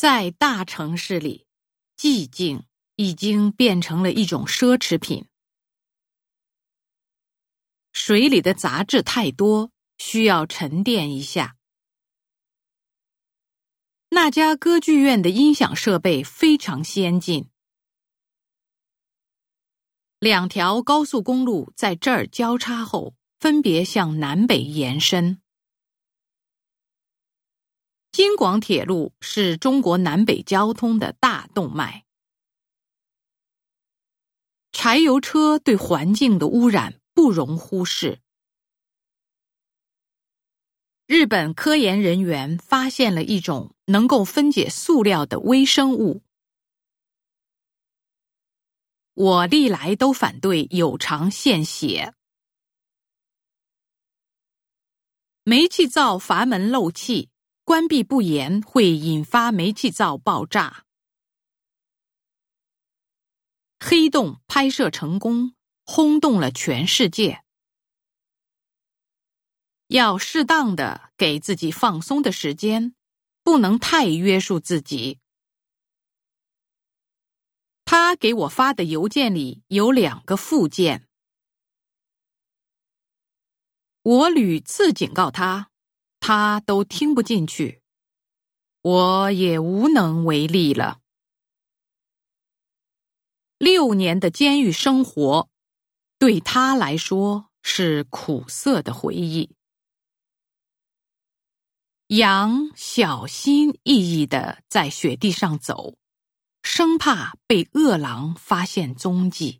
在大城市里，寂静已经变成了一种奢侈品。水里的杂质太多，需要沉淀一下。那家歌剧院的音响设备非常先进。两条高速公路在这儿交叉后，分别向南北延伸。京广铁路是中国南北交通的大动脉。柴油车对环境的污染不容忽视。日本科研人员发现了一种能够分解塑料的微生物。我历来都反对有偿献血。煤气灶阀门漏气，关闭不严会引发煤气灶爆炸。黑洞拍摄成功，轰动了全世界。要适当的给自己放松的时间，不能太约束自己。他给我发的邮件里有两个附件，我屡次警告他，他都听不进去，我也无能为力了。六年的监狱生活，对他来说是苦涩的回忆。羊小心翼翼的在雪地上走。生怕被饿狼发现踪迹。